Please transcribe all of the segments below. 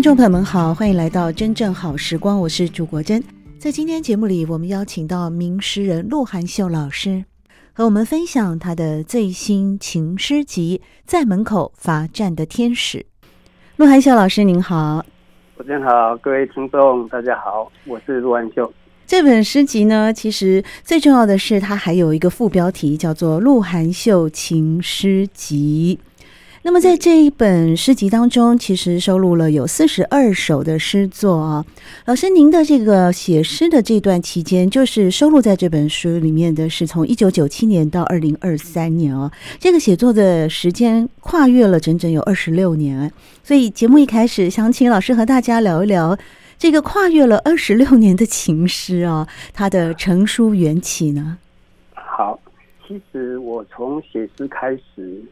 听众朋友们好，欢迎来到真正好时光，我是朱国珍。在今天节目里，我们邀请到名诗人陆含秀老师，和我们分享他的最新情诗集《在门口罚站的天使》。陆含秀老师您好，国珍好，各位听众大家好，我是陆含秀。这本诗集呢，其实最重要的是它还有一个副标题，叫做《鹿晗秀情诗集》。那么在这一本诗集当中，其实收录了有四十二首的诗作啊。老师，您的这个写诗的这段期间，就是收录在这本书里面的是从一九九七年到二零二三年哦。这个写作的时间跨越了整整有二十六年，所以节目一开始想请老师和大家聊一聊这个跨越了二十六年的情诗啊，它的成书缘起呢？好，其实我从写诗开始。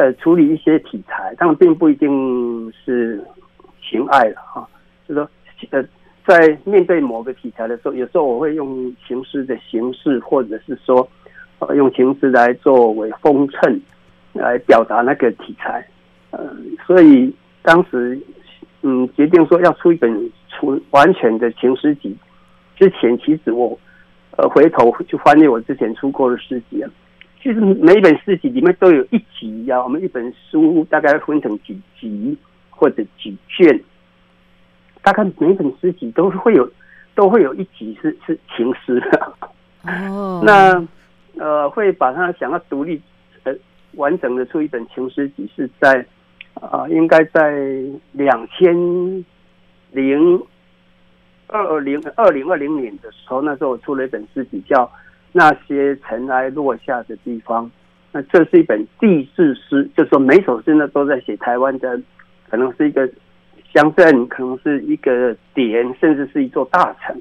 呃，处理一些题材，但并不一定是情爱了哈。就说呃，在面对某个题材的时候，有时候我会用情诗的形式，或者是说，呃，用情诗来作为封衬，来表达那个题材。呃，所以当时嗯，决定说要出一本出完全的情诗集之前，其实我呃回头去翻阅我之前出过的诗集啊。其实每一本诗集里面都有一集呀，我们一本书大概分成几集或者几卷，大概每一本诗集都会有都会有一集是是情诗的。哦，那呃会把它想要独立呃完整的出一本情诗集，是在啊、呃、应该在两千零二零二零二零年的时候，那时候我出了一本诗集叫。那些尘埃落下的地方，那这是一本地质诗，就说每首诗呢都在写台湾的，可能是一个乡镇，可能是一个点，甚至是一座大城。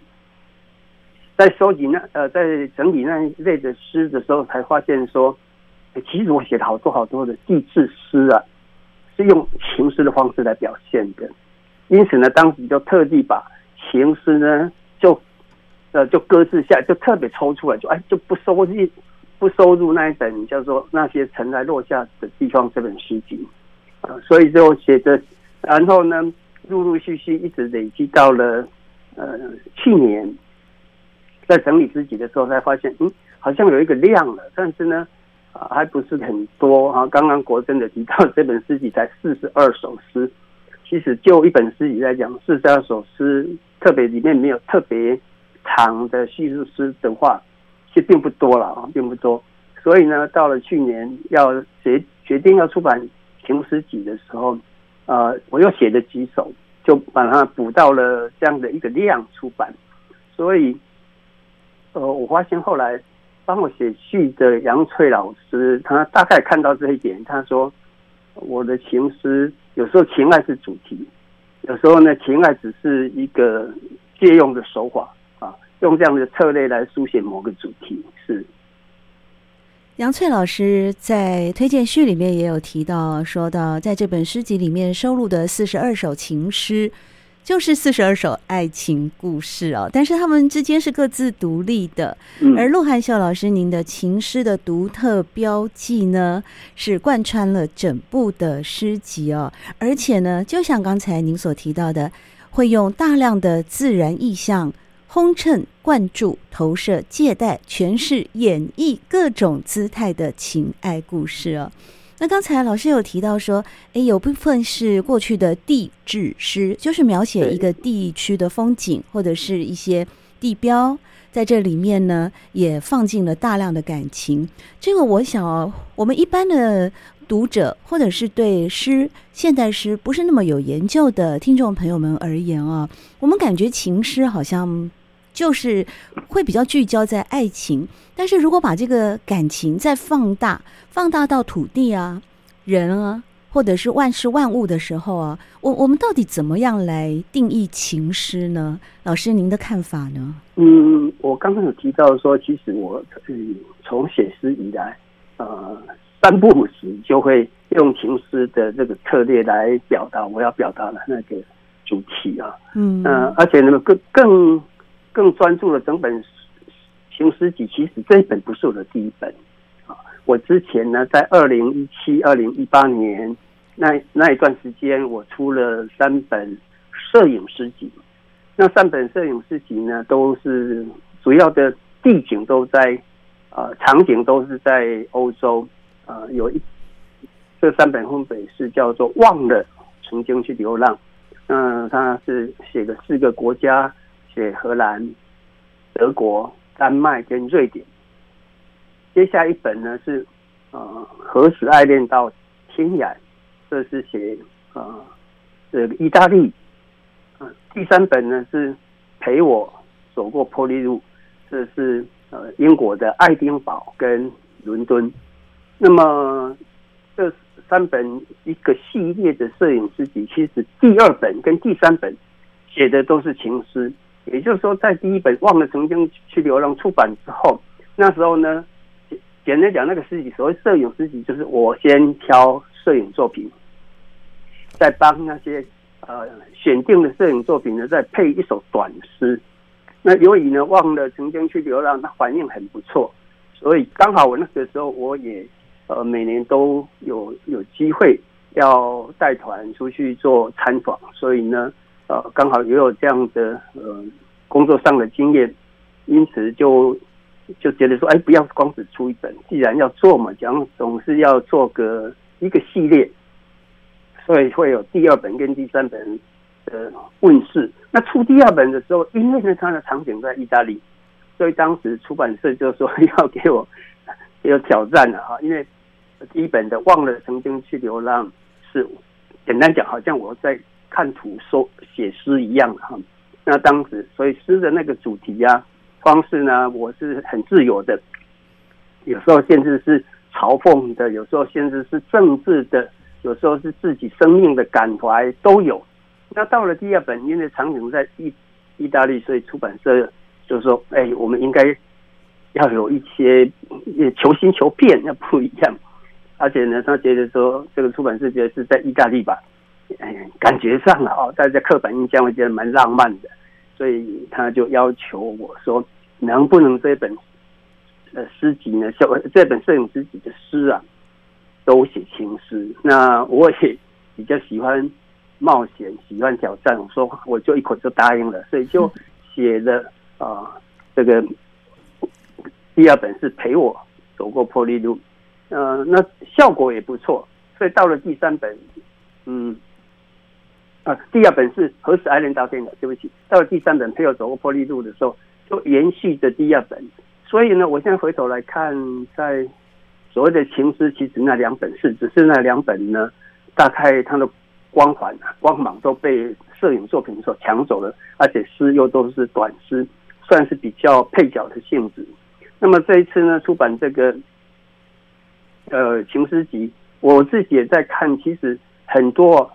在收集那呃，在整理那一类的诗的时候，才发现说，其实我写了好多好多的地质诗啊，是用情诗的方式来表现的。因此呢，当时就特地把情诗呢就。呃，就搁置下，就特别抽出来，就哎，就不收入，不收入那一本叫做《那些尘埃落下的地方》这本诗集啊，所以就写着，然后呢，陆陆续续一直累积到了呃去年，在整理自己的时候才发现，嗯，好像有一个量了，但是呢，啊，还不是很多啊。刚刚国珍的提到这本诗集才四十二首诗，其实就一本诗集来讲，四十二首诗，特别里面没有特别。长的叙述诗的话，其实并不多了啊，并不多。所以呢，到了去年要决决定要出版情诗集的时候，呃，我又写了几首，就把它补到了这样的一个量出版。所以，呃，我发现后来帮我写序的杨翠老师，他大概看到这一点，他说我的情诗有时候情爱是主题，有时候呢情爱只是一个借用的手法。用这样的策略来书写某个主题，是杨翠老师在推荐序里面也有提到，说到在这本诗集里面收录的四十二首情诗，就是四十二首爱情故事哦。但是他们之间是各自独立的。而陆汉秀老师您的情诗的独特标记呢，是贯穿了整部的诗集哦。而且呢，就像刚才您所提到的，会用大量的自然意象。烘衬、灌注、投射、借代、诠释、演绎各种姿态的情爱故事哦。那刚才老师有提到说，诶，有部分是过去的地质诗，就是描写一个地区的风景或者是一些地标，在这里面呢，也放进了大量的感情。这个我想哦，我们一般的读者或者是对诗、现代诗不是那么有研究的听众朋友们而言啊，我们感觉情诗好像。就是会比较聚焦在爱情，但是如果把这个感情再放大，放大到土地啊、人啊，或者是万事万物的时候啊，我我们到底怎么样来定义情诗呢？老师，您的看法呢？嗯，我刚刚有提到说，其实我嗯从写诗以来，呃，三不五时就会用情诗的这个策略来表达我要表达的那个主题啊。嗯，呃，而且呢，更更更专注了整本。行诗集其实这一本不是我的第一本啊，我之前呢，在二零一七、二零一八年那那一段时间，我出了三本摄影诗集。那三本摄影诗集呢，都是主要的地景都在呃场景都是在欧洲啊，有一这三本分别是叫做《忘了曾经去流浪》，嗯，它是写的四个国家，写荷兰、德国。丹麦跟瑞典，接下一本呢是呃何时爱恋到天涯，这是写呃这个意大利，呃第三本呢是陪我走过波丽路，这是呃英国的爱丁堡跟伦敦。那么这三本一个系列的摄影诗集，其实第二本跟第三本写的都是情诗。也就是说，在第一本《忘了曾经去流浪》出版之后，那时候呢，简单讲，那个诗集所谓摄影诗集，就是我先挑摄影作品，再帮那些呃选定的摄影作品呢，再配一首短诗。那由于呢，《忘了曾经去流浪》那反应很不错，所以刚好我那个时候我也呃每年都有有机会要带团出去做参访，所以呢。呃，刚好也有这样的呃工作上的经验，因此就就觉得说，哎，不要光只出一本，既然要做嘛，讲总是要做个一个系列，所以会有第二本跟第三本的问世。那出第二本的时候，因为呢它的场景在意大利，所以当时出版社就说要给我 有挑战了哈，因为第一本的忘了曾经去流浪是简单讲，好像我在。看图说写诗一样哈，那当时所以诗的那个主题、啊、方式呢，我是很自由的，有时候甚至是嘲讽的，有时候甚至是政治的，有时候是自己生命的感怀都有。那到了第二本，因为场景在意意大利，所以出版社就说：“哎，我们应该要有一些求新求变，要不一样。”而且呢，他觉得说这个出版社觉得是在意大利吧。哎，感觉上啊，大家刻板印象会觉得蛮浪漫的，所以他就要求我说，能不能这本呃诗集呢，小这本摄影诗集的诗啊，都写情诗。那我也比较喜欢冒险，喜欢挑战，我说我就一口就答应了，所以就写了啊、这个第二本是陪我走过波丽路，呃，那效果也不错，所以到了第三本，嗯。啊，第二本是何时爱恋到天涯，对不起，到了第三本陪我走过波丽路的时候，就延续着第二本。所以呢，我现在回头来看，在所谓的情诗，其实那两本是，只是那两本呢，大概它的光环、光芒都被摄影作品所抢走了，而且诗又都是短诗，算是比较配角的性质。那么这一次呢，出版这个呃情诗集，我自己也在看，其实很多。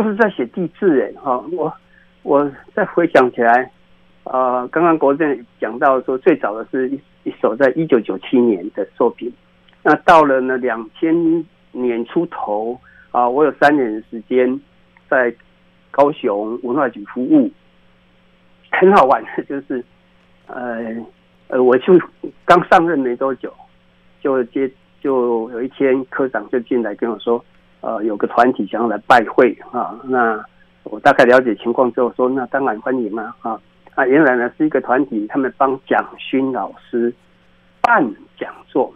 就是在写地质哎哈，我我再回想起来，呃，刚刚国政讲到说，最早的是一一首在一九九七年的作品，那到了呢两千年出头啊，我有三年的时间在高雄文化局服务，很好玩的 就是，呃呃，我就刚上任没多久，就接就有一天科长就进来跟我说。呃，有个团体想要来拜会啊，那我大概了解情况之后说，那当然欢迎啊啊！啊，原来呢是一个团体，他们帮蒋勋老师办讲座，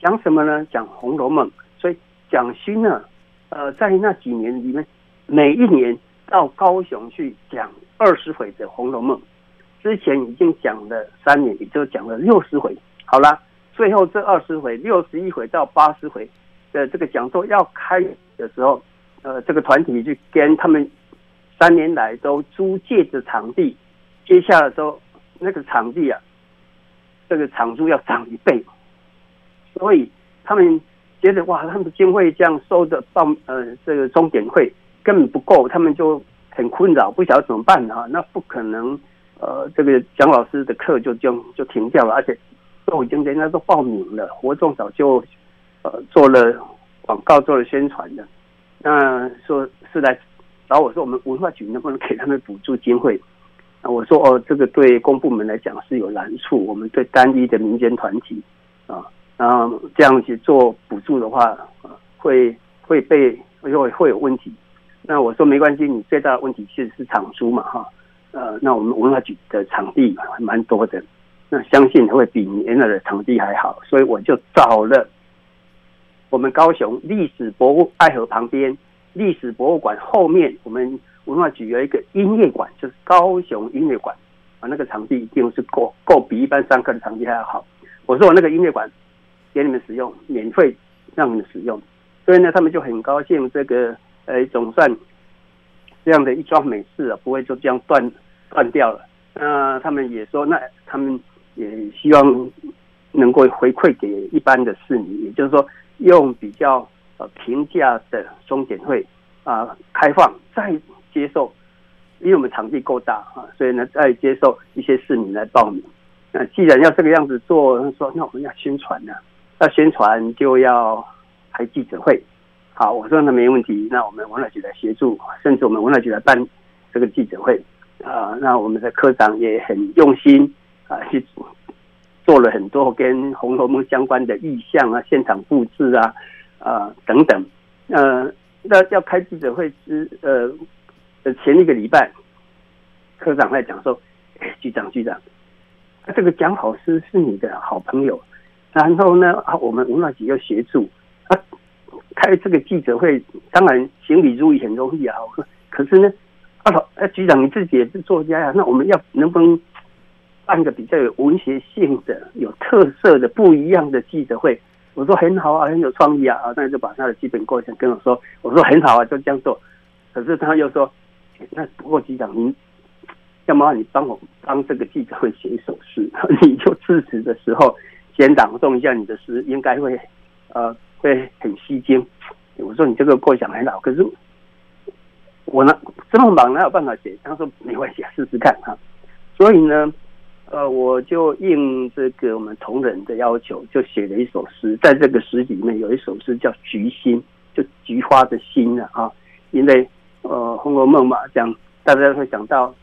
讲什么呢？讲《红楼梦》。所以蒋勋呢，呃，在那几年里面，每一年到高雄去讲二十回的《红楼梦》，之前已经讲了三年，也就讲了六十回。好了，最后这二十回，六十一回到八十回。的这个讲座要开的时候，呃，这个团体就跟他们三年来都租借的场地，接下来说那个场地啊，这个场租要涨一倍，所以他们觉得哇，他们经费这样收的报呃这个终点会根本不够，他们就很困扰，不晓得怎么办啊？那不可能，呃，这个蒋老师的课就就就停掉了，而且都已经人家都报名了，活动早就呃做了广告，做了宣传的。那说是来找我说，我们文化局能不能给他们补助经费？啊，我说哦，这个对公部门来讲是有难处，我们对单一的民间团体啊。然后这样去做补助的话，会会被会会有问题。那我说没关系，你最大的问题其实是场租嘛，哈。呃，那我们文化局的场地还蛮多的，那相信会比你原来的场地还好。所以我就找了我们高雄历史博物爱河旁边历史博物馆后面，我们文化局有一个音乐馆，就是高雄音乐馆啊，那个场地一定是够够比一般上课的场地还要好。我说我那个音乐馆。给你们使用，免费让你们使用，所以呢，他们就很高兴。这个呃，总算这样的一桩美事啊，不会就这样断断掉了。那他们也说，那他们也希望能够回馈给一般的市民，也就是说，用比较呃平价的钟点会啊开放，再接受，因为我们场地够大啊，所以呢，再接受一些市民来报名。那既然要这个样子做，说那我们要宣传呢、要宣传就要开记者会，好，我说那没问题，那我们文化局来协助，甚至我们文化局来办这个记者会啊。那我们的科长也很用心啊，去做了很多跟《红楼梦》相关的意象啊、现场布置啊啊等等。呃，那要开记者会之呃前一个礼拜，科长在讲说：“哎，局长局长，这个蒋老师是你的好朋友。”然后呢，啊，我们文化局要协助啊，开这个记者会，当然行礼如仪很容易啊。可是呢，啊，啊，局长你自己也是作家呀，那我们要能不能办个比较有文学性的、有特色的、不一样的记者会？我说很好啊，很有创意啊，啊，那就把他的基本构想跟我说。我说很好啊，就这样做。可是他又说，那不过局长您，要么你帮我帮这个记者会写一首诗，你就致辞的时候。先朗诵一下你的诗，应该会，呃，会很吸睛。我说你这个构想很好，可是我呢这么忙，哪有办法写？他说没关系，试试看哈。所以呢，呃，我就应这个我们同仁的要求，就写了一首诗。在这个诗里面有一首诗叫《菊心》，就菊花的心啊。啊，因为呃《红楼梦》嘛，讲大家会想到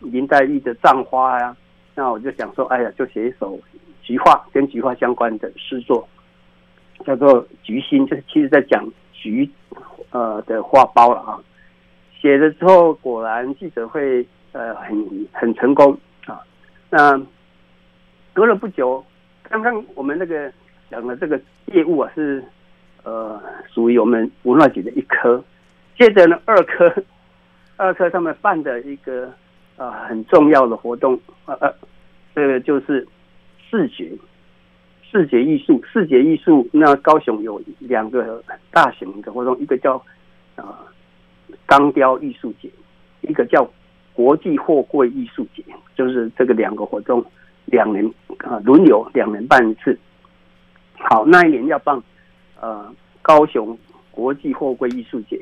林黛玉的葬花呀，啊，那我就想说，哎呀，就写一首。菊花跟菊花相关的诗作，叫做《菊心》，就是其实在讲菊呃的花苞了啊。写了之后，果然记者会呃很很成功那隔了不久，刚刚我们那个讲的这个业务啊，是呃属于我们文化局的一科。接着呢，二科 二科他们办的一个呃很重要的活动，呃呃，这个就是。视觉、视觉艺术、视觉艺术。那高雄有两个大型的活动，一个叫啊钢雕艺术节，一个叫国际货柜艺术节，就是这个两个活动两年啊轮流两年办一次。好，那一年要办呃高雄国际货柜艺术节，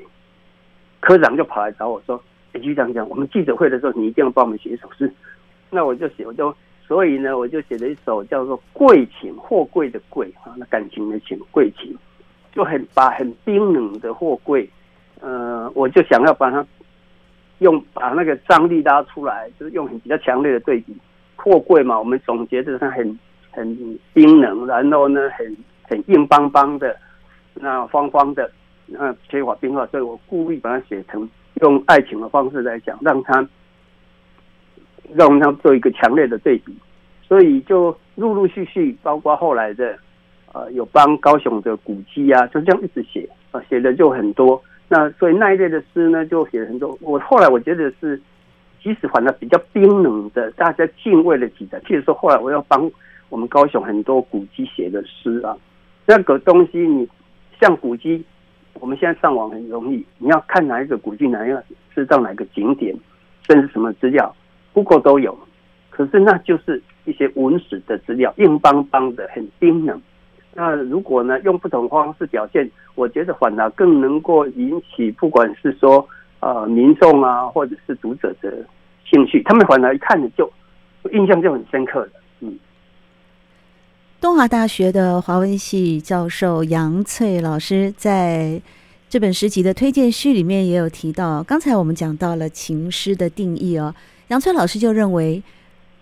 科长就跑来找我说：“哎，局长讲，我们记者会的时候，你一定要帮我们写一首诗。”那我就写，我就。所以呢，我就写了一首叫做《贵情》，货柜的贵啊，那感情的情，贵情，就很把很冰冷的货柜，呃，我就想要把它用把那个张力拉出来，就是用很比较强烈的对比，货柜嘛，我们总觉得它很很冰冷，然后呢，很很硬邦邦的，那方方的，那缺乏变化，所以我故意把它写成用爱情的方式来讲，让它。让他做一个强烈的对比，所以就陆陆续续，包括后来的，呃，有帮高雄的古迹啊，就这样一直写啊，写的就很多。那所以那一类的诗呢，就写了很多。我后来我觉得是，即使反而比较冰冷的，大家敬畏的几的。譬如说，后来我要帮我们高雄很多古迹写的诗啊，那个东西你像古迹，我们现在上网很容易，你要看哪一个古迹，哪一个知道哪个景点，甚至什么资料。Google 都有，可是那就是一些文史的资料，硬邦邦的，很冰冷。那如果呢，用不同方式表现，我觉得反而更能够引起不管是说呃民众啊，或者是读者的兴趣，他们反而一看就印象就很深刻的。嗯，东华大学的华文系教授杨翠老师在这本诗集的推荐序里面也有提到，刚才我们讲到了情诗的定义哦，杨翠老师就认为。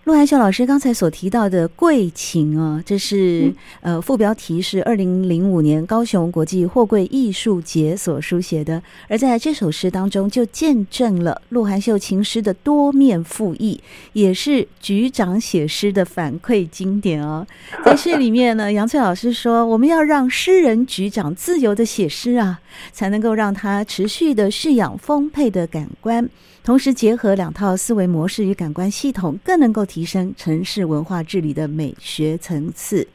陆含秀老师刚才所提到的《贵情》啊，这是呃副标题是二零零五年高雄国际货柜艺术节所书写的，而在这首诗当中就见证了陆含秀情诗的多面复议，也是局长写诗的反馈经典哦。在诗里面呢，杨翠老师说，我们要让诗人局长自由的写诗啊，才能够让他持续的蓄养丰沛的感官。同时结合两套思维模式与感官系统，更能够提升城市文化治理的美学层次。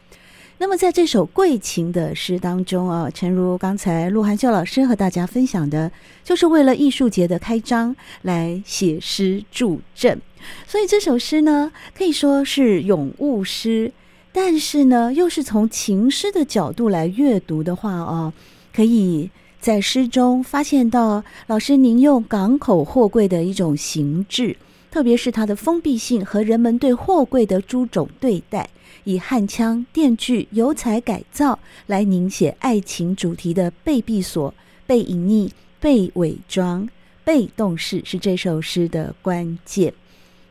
那么，在这首《贵情》的诗当中啊，诚如刚才陆含秀老师和大家分享的，就是为了艺术节的开张来写诗助阵。所以这首诗呢，可以说是咏物诗，但是呢，又是从情诗的角度来阅读的话啊，可以。在诗中发现到，老师您用港口货柜的一种形制，特别是它的封闭性和人们对货柜的诸种对待，以焊枪、电锯、油彩改造来凝写爱情主题的被闭锁、被隐匿、被伪装、被动式，是这首诗的关键。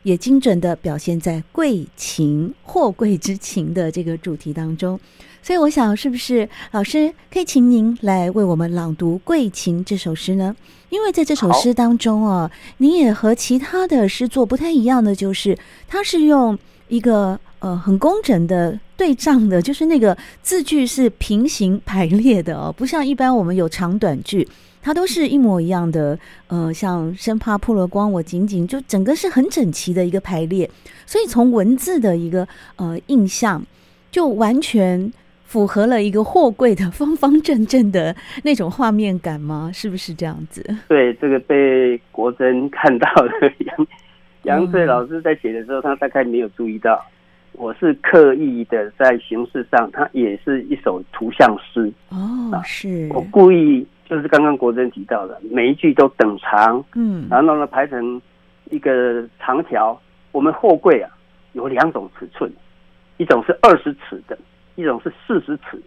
也精准地表现在贵情、货柜之情的这个主题当中，所以我想，是不是老师可以请您来为我们朗读《桂琴》这首诗呢？因为在这首诗当中啊，您也和其他的诗作不太一样的，就是它是用一个呃很工整的对仗的，就是那个字句是平行排列的哦，不像一般我们有长短句。它都是一模一样的，呃，像生怕破了光，我紧紧就整个是很整齐的一个排列，所以从文字的一个呃印象，就完全符合了一个货柜的方方正正的那种画面感吗？是不是这样子？对，这个被国珍看到了杨杨翠老师在写的时候，他大概没有注意到，我是刻意的在形式上，它也是一首图像诗哦，是我故意。就是刚刚国珍提到的，每一句都等长，嗯，然后呢排成一个长条。我们货柜啊有两种尺寸，一种是二十尺的，一种是四十尺。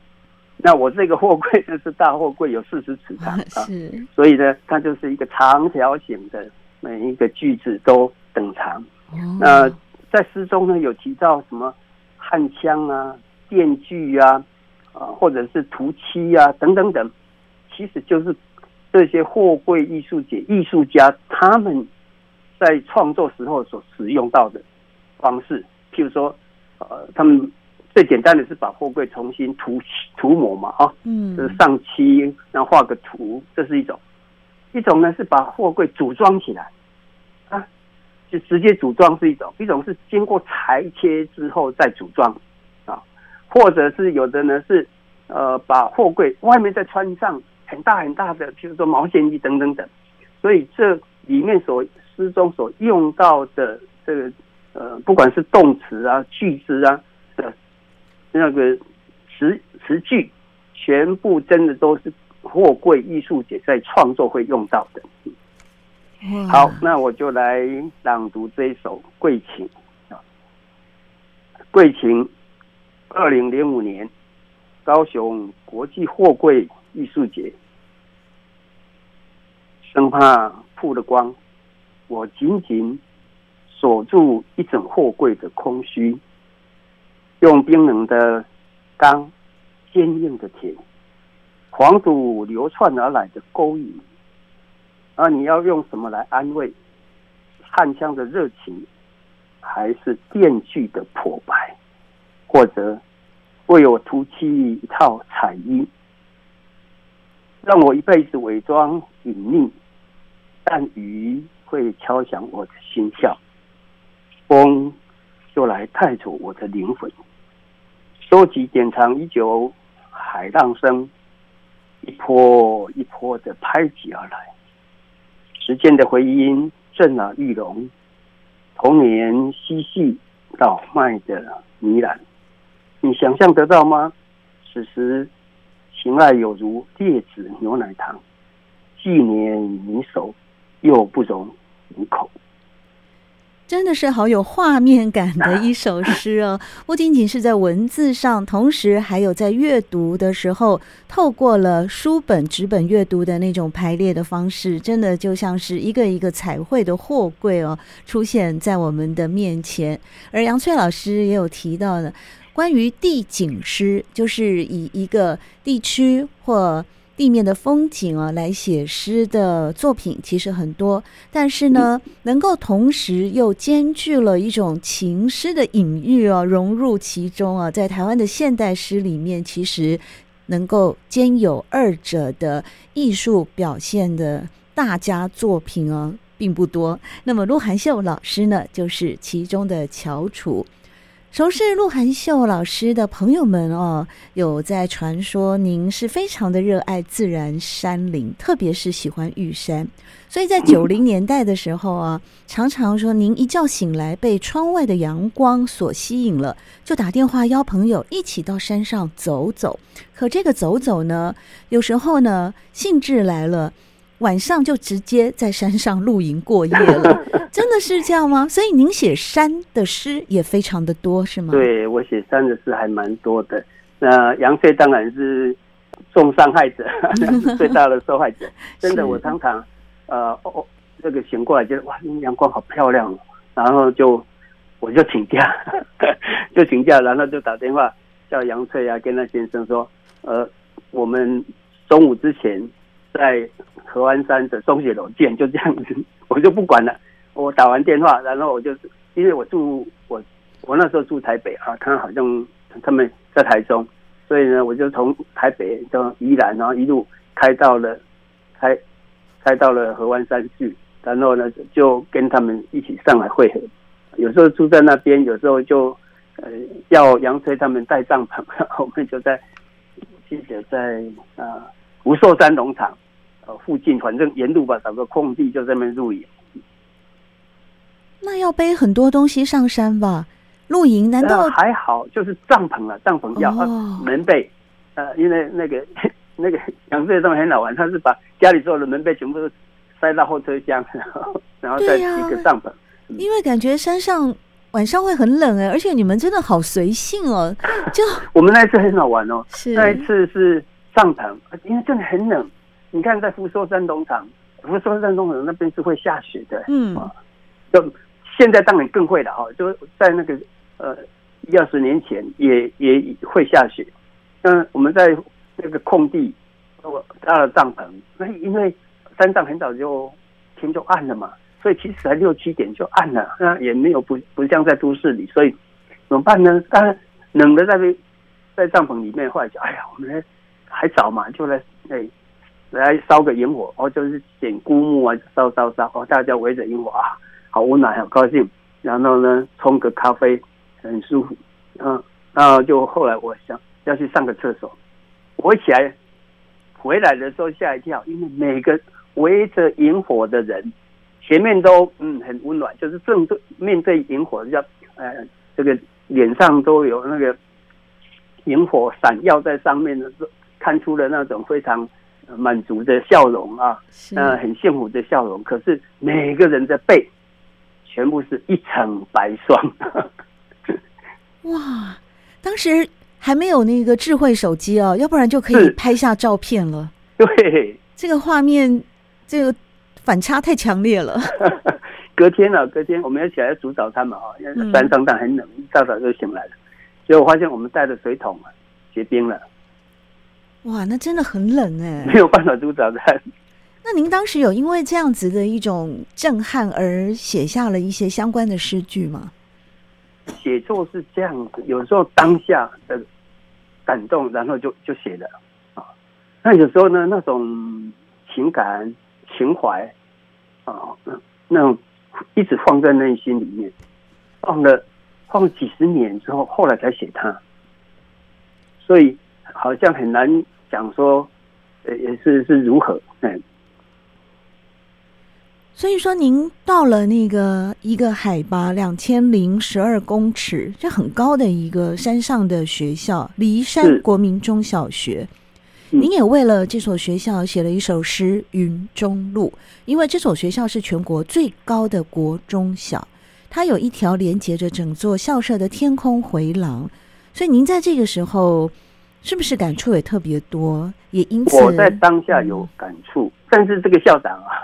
那我这个货柜就是大货柜，有四十尺长啊，是，所以呢，它就是一个长条形的，每一个句子都等长。哦、那在诗中呢有提到什么焊枪啊、电锯啊，啊或者是涂漆啊等等等。其实就是这些货柜艺术节艺术家他们在创作时候所使用到的方式，譬如说，呃，他们最简单的是把货柜重新涂涂抹嘛，啊，嗯，就是上漆，然后画个图，这是一种；一种呢是把货柜组装起来，啊，就直接组装是一种；一种是经过裁切之后再组装，啊，或者是有的呢是呃把货柜外面再穿上。很大很大的，譬如说毛线衣等等等，所以这里面所诗中所用到的这个呃，不管是动词啊、句子啊的那个词词句，全部真的都是货柜艺术节在创作会用到的。好，那我就来朗读这一首《贵情》啊，《贵情》二零零五年高雄国际货柜艺术节。生怕曝了光，我紧紧锁住一整货柜的空虚，用冰冷的钢、坚硬的铁，黄堵流窜而来的勾引。而你要用什么来安慰？焊枪的热情，还是电锯的破败？或者为我涂漆一套彩衣，让我一辈子伪装隐匿？但雨会敲响我的心跳，风就来带走我的灵魂，收集典藏已久海浪声，一波一波的拍击而来。时间的回音震耳欲聋，童年嬉戏倒卖的呢喃，你想象得到吗？此时情爱有如劣质牛奶糖，既黏你手，又不容你口。真的是好有画面感的一首诗哦！不仅仅是在文字上，同时还有在阅读的时候，透过了书本纸本阅读的那种排列的方式，真的就像是一个一个彩绘的货柜哦，出现在我们的面前。而杨翠老师也有提到的关于地景诗，就是以一个地区或地面的风景啊，来写诗的作品其实很多，但是呢，能够同时又兼具了一种情诗的隐喻啊，融入其中啊，在台湾的现代诗里面，其实能够兼有二者的艺术表现的大家作品啊，并不多。那么，鹿晗秀老师呢，就是其中的翘楚。熟识鹿晗秀老师的朋友们哦，有在传说您是非常的热爱自然山林，特别是喜欢玉山，所以在 九零年代的时候啊，常常说您一觉醒来被窗外的阳光所吸引了，就打电话邀朋友一起到山上走走。可这个走走呢，有时候呢兴致来了。晚上就直接在山上露营过夜了，真的是这样吗？所以您写山的诗也非常的多，是吗？对，我写山的诗还蛮多的。那杨翠当然是重伤害者，最大的受害者。真的，我常常呃哦，这个醒过来觉得哇，阳光好漂亮哦，然后就我就请假，就请假，然后就打电话叫杨翠啊，跟那先生说，呃，我们中午之前。在合湾山的松雪楼见，就这样子，我就不管了。我打完电话，然后我就因为我住我我那时候住台北啊，他好像他们在台中，所以呢，我就从台北到宜兰，然后一路开到了开开到了合湾山去，然后呢就跟他们一起上来会合。有时候住在那边，有时候就呃要杨崔他们带帐篷，我们就在记得在啊福寿山农场。呃，附近反正沿路吧，找个空地就在那边露营。那要背很多东西上山吧？露营难道还好？就是帐篷了，帐篷要、门被。呃，因为那个 那个杨翠东很好玩，他是把家里所有的门被全部都塞到后车厢，然 后然后再一个帐篷、啊。因为感觉山上晚上会很冷哎，而且你们真的好随性哦。就我们那一次很好玩哦，是那一次是帐篷，因为真的很冷。你看，在福寿山农场，福寿山农场那边是会下雪的，嗯，就现在当然更会了哈，就在那个呃一二十年前也也会下雪。那我们在那个空地我搭了帐篷，那因为山上很早就天就暗了嘛，所以其实才六七点就暗了，那也没有不不像在都市里，所以怎么办呢？当然冷的在在帐篷里面，后来就哎呀，我们来还早嘛，就来哎。来烧个萤火，哦，就是捡枯木啊，烧烧烧，哦，大家围着萤火啊，好温暖，好高兴。然后呢，冲个咖啡，很舒服。嗯，然后就后来我想要去上个厕所，我一起来回来的时候吓一跳，因为每个围着萤火的人前面都嗯很温暖，就是正对面对萤火，叫呃这个脸上都有那个萤火闪耀在上面的，看出了那种非常。满足的笑容啊，呃，很幸福的笑容。可是每个人的背，全部是一层白霜。哇，当时还没有那个智慧手机哦，要不然就可以拍下照片了。对，这个画面，这个反差太强烈了。隔天了，隔天我们要起来煮早餐嘛，因为山上但很冷，一大早就醒来了。结果发现我们带的水桶啊结冰了。哇，那真的很冷哎，没有办法煮早餐。那您当时有因为这样子的一种震撼而写下了一些相关的诗句吗？写作是这样子，有时候当下的感动，然后就就写了啊。那有时候呢，那种情感情怀啊，那那种一直放在内心里面，放了放了几十年之后，后来才写它，所以好像很难。讲说，呃，也是是如何？嗯，所以说，您到了那个一个海拔两千零十二公尺，这很高的一个山上的学校——骊山国民中小学。您也为了这所学校写了一首诗《云中路》，因为这所学校是全国最高的国中小，它有一条连接着整座校舍的天空回廊，所以您在这个时候是不是感触也特别多？也因此，我在当下有感触，但是这个校长啊，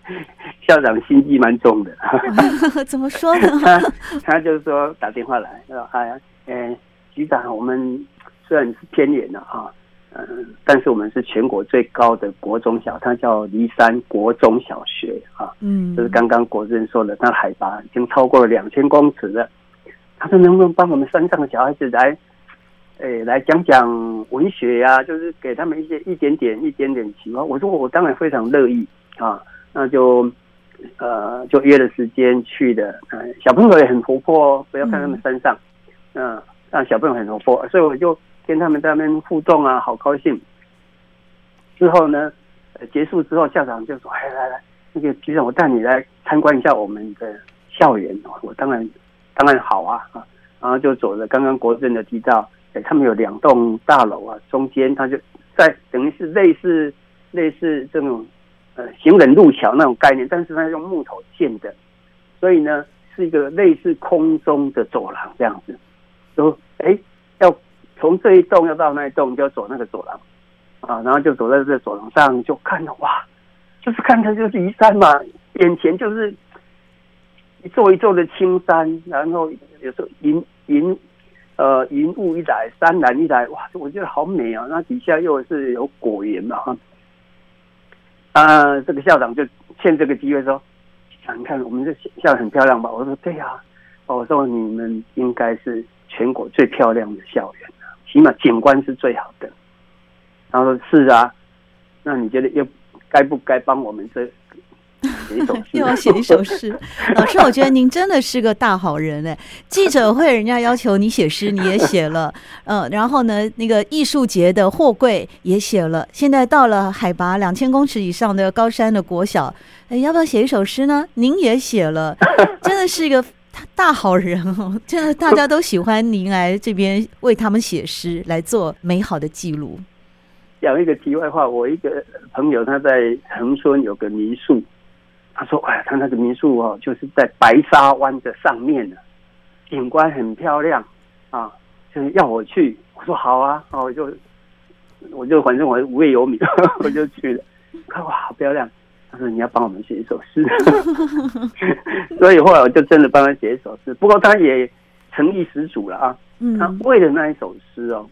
校长心机蛮重的。怎么说呢？他 他就是说打电话来，说哎呀，哎，局长，我们虽然是偏远的啊。嗯，但是我们是全国最高的国中小，它叫离山国中小学啊。嗯，就是刚刚国政说的，它海拔已经超过了两千公尺了。他说能不能帮我们山上的小孩子来，诶、来讲讲文学呀、啊？就是给他们一些一点点、一点点启发。我说我当然非常乐意啊，那就呃就约了时间去的。嗯，小朋友也很活泼哦，不要看他们山上，嗯，让小朋友很活泼，所以我就。跟他们在那边互动啊，好高兴。之后呢，结束之后，校长就说：“哎，来来，那个局长，我带你来参观一下我们的校园。”我当然当然好啊啊！然后就走了刚刚国政的提到，哎，他们有两栋大楼啊，中间他就在等于是类似类似这种呃行人路桥那种概念，但是他用木头建的，所以呢是一个类似空中的走廊这样子。说哎要。从这一栋要到那一栋，就要走那个走廊，啊，然后就走在这走廊上，就看到哇，就是看看就是梨山嘛，眼前就是一座一座的青山，然后有时候云云呃云雾一来，山岚一来，哇，我觉得好美啊！那底下又是有果园嘛，哈，啊，这个校长就趁这个机会说，想看我们这校很漂亮吧？我说对呀，啊，我说你们应该是全国最漂亮的校园。起码景观是最好的，然后说是啊，那你觉得又该不该帮我们这写一首诗？又要写一首诗，老师，我觉得您真的是个大好人哎！记者会人家要求你写诗，你也写了，嗯，然后呢，那个艺术节的货柜也写了，现在到了海拔两千公尺以上的高山的国小，哎，要不要写一首诗呢？您也写了，真的是一个。大好人哦，真的大家都喜欢您来这边为他们写诗，来做美好的记录。讲一个题外话，我一个朋友他在恒春有个民宿，他说：“哎，他那个民宿哦，就是在白沙湾的上面呢，景观很漂亮啊，就是要我去。”我说：“好啊，然后我就我就反正我无业游民，我就去了。看哇，好漂亮。”他说：“你要帮我们写一首诗。”所以后来我就真的帮他写一首诗。不过他也诚意十足了啊！他为了那一首诗哦，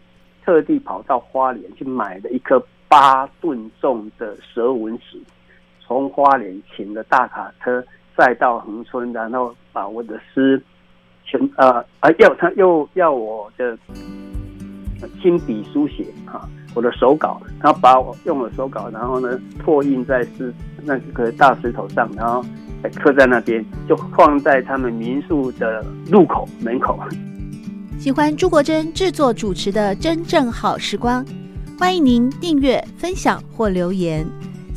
特地跑到花莲去买了一颗八吨重的蛇纹石，从花莲请的大卡车再到恒春，然后把我的诗全呃啊要他又要我的亲笔书写啊。我的手稿，然后把我用了手稿，然后呢，拓印在石那个大石头上，然后刻在那边，就放在他们民宿的入口门口。喜欢朱国珍制作主持的《真正好时光》，欢迎您订阅、分享或留言，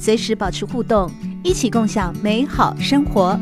随时保持互动，一起共享美好生活。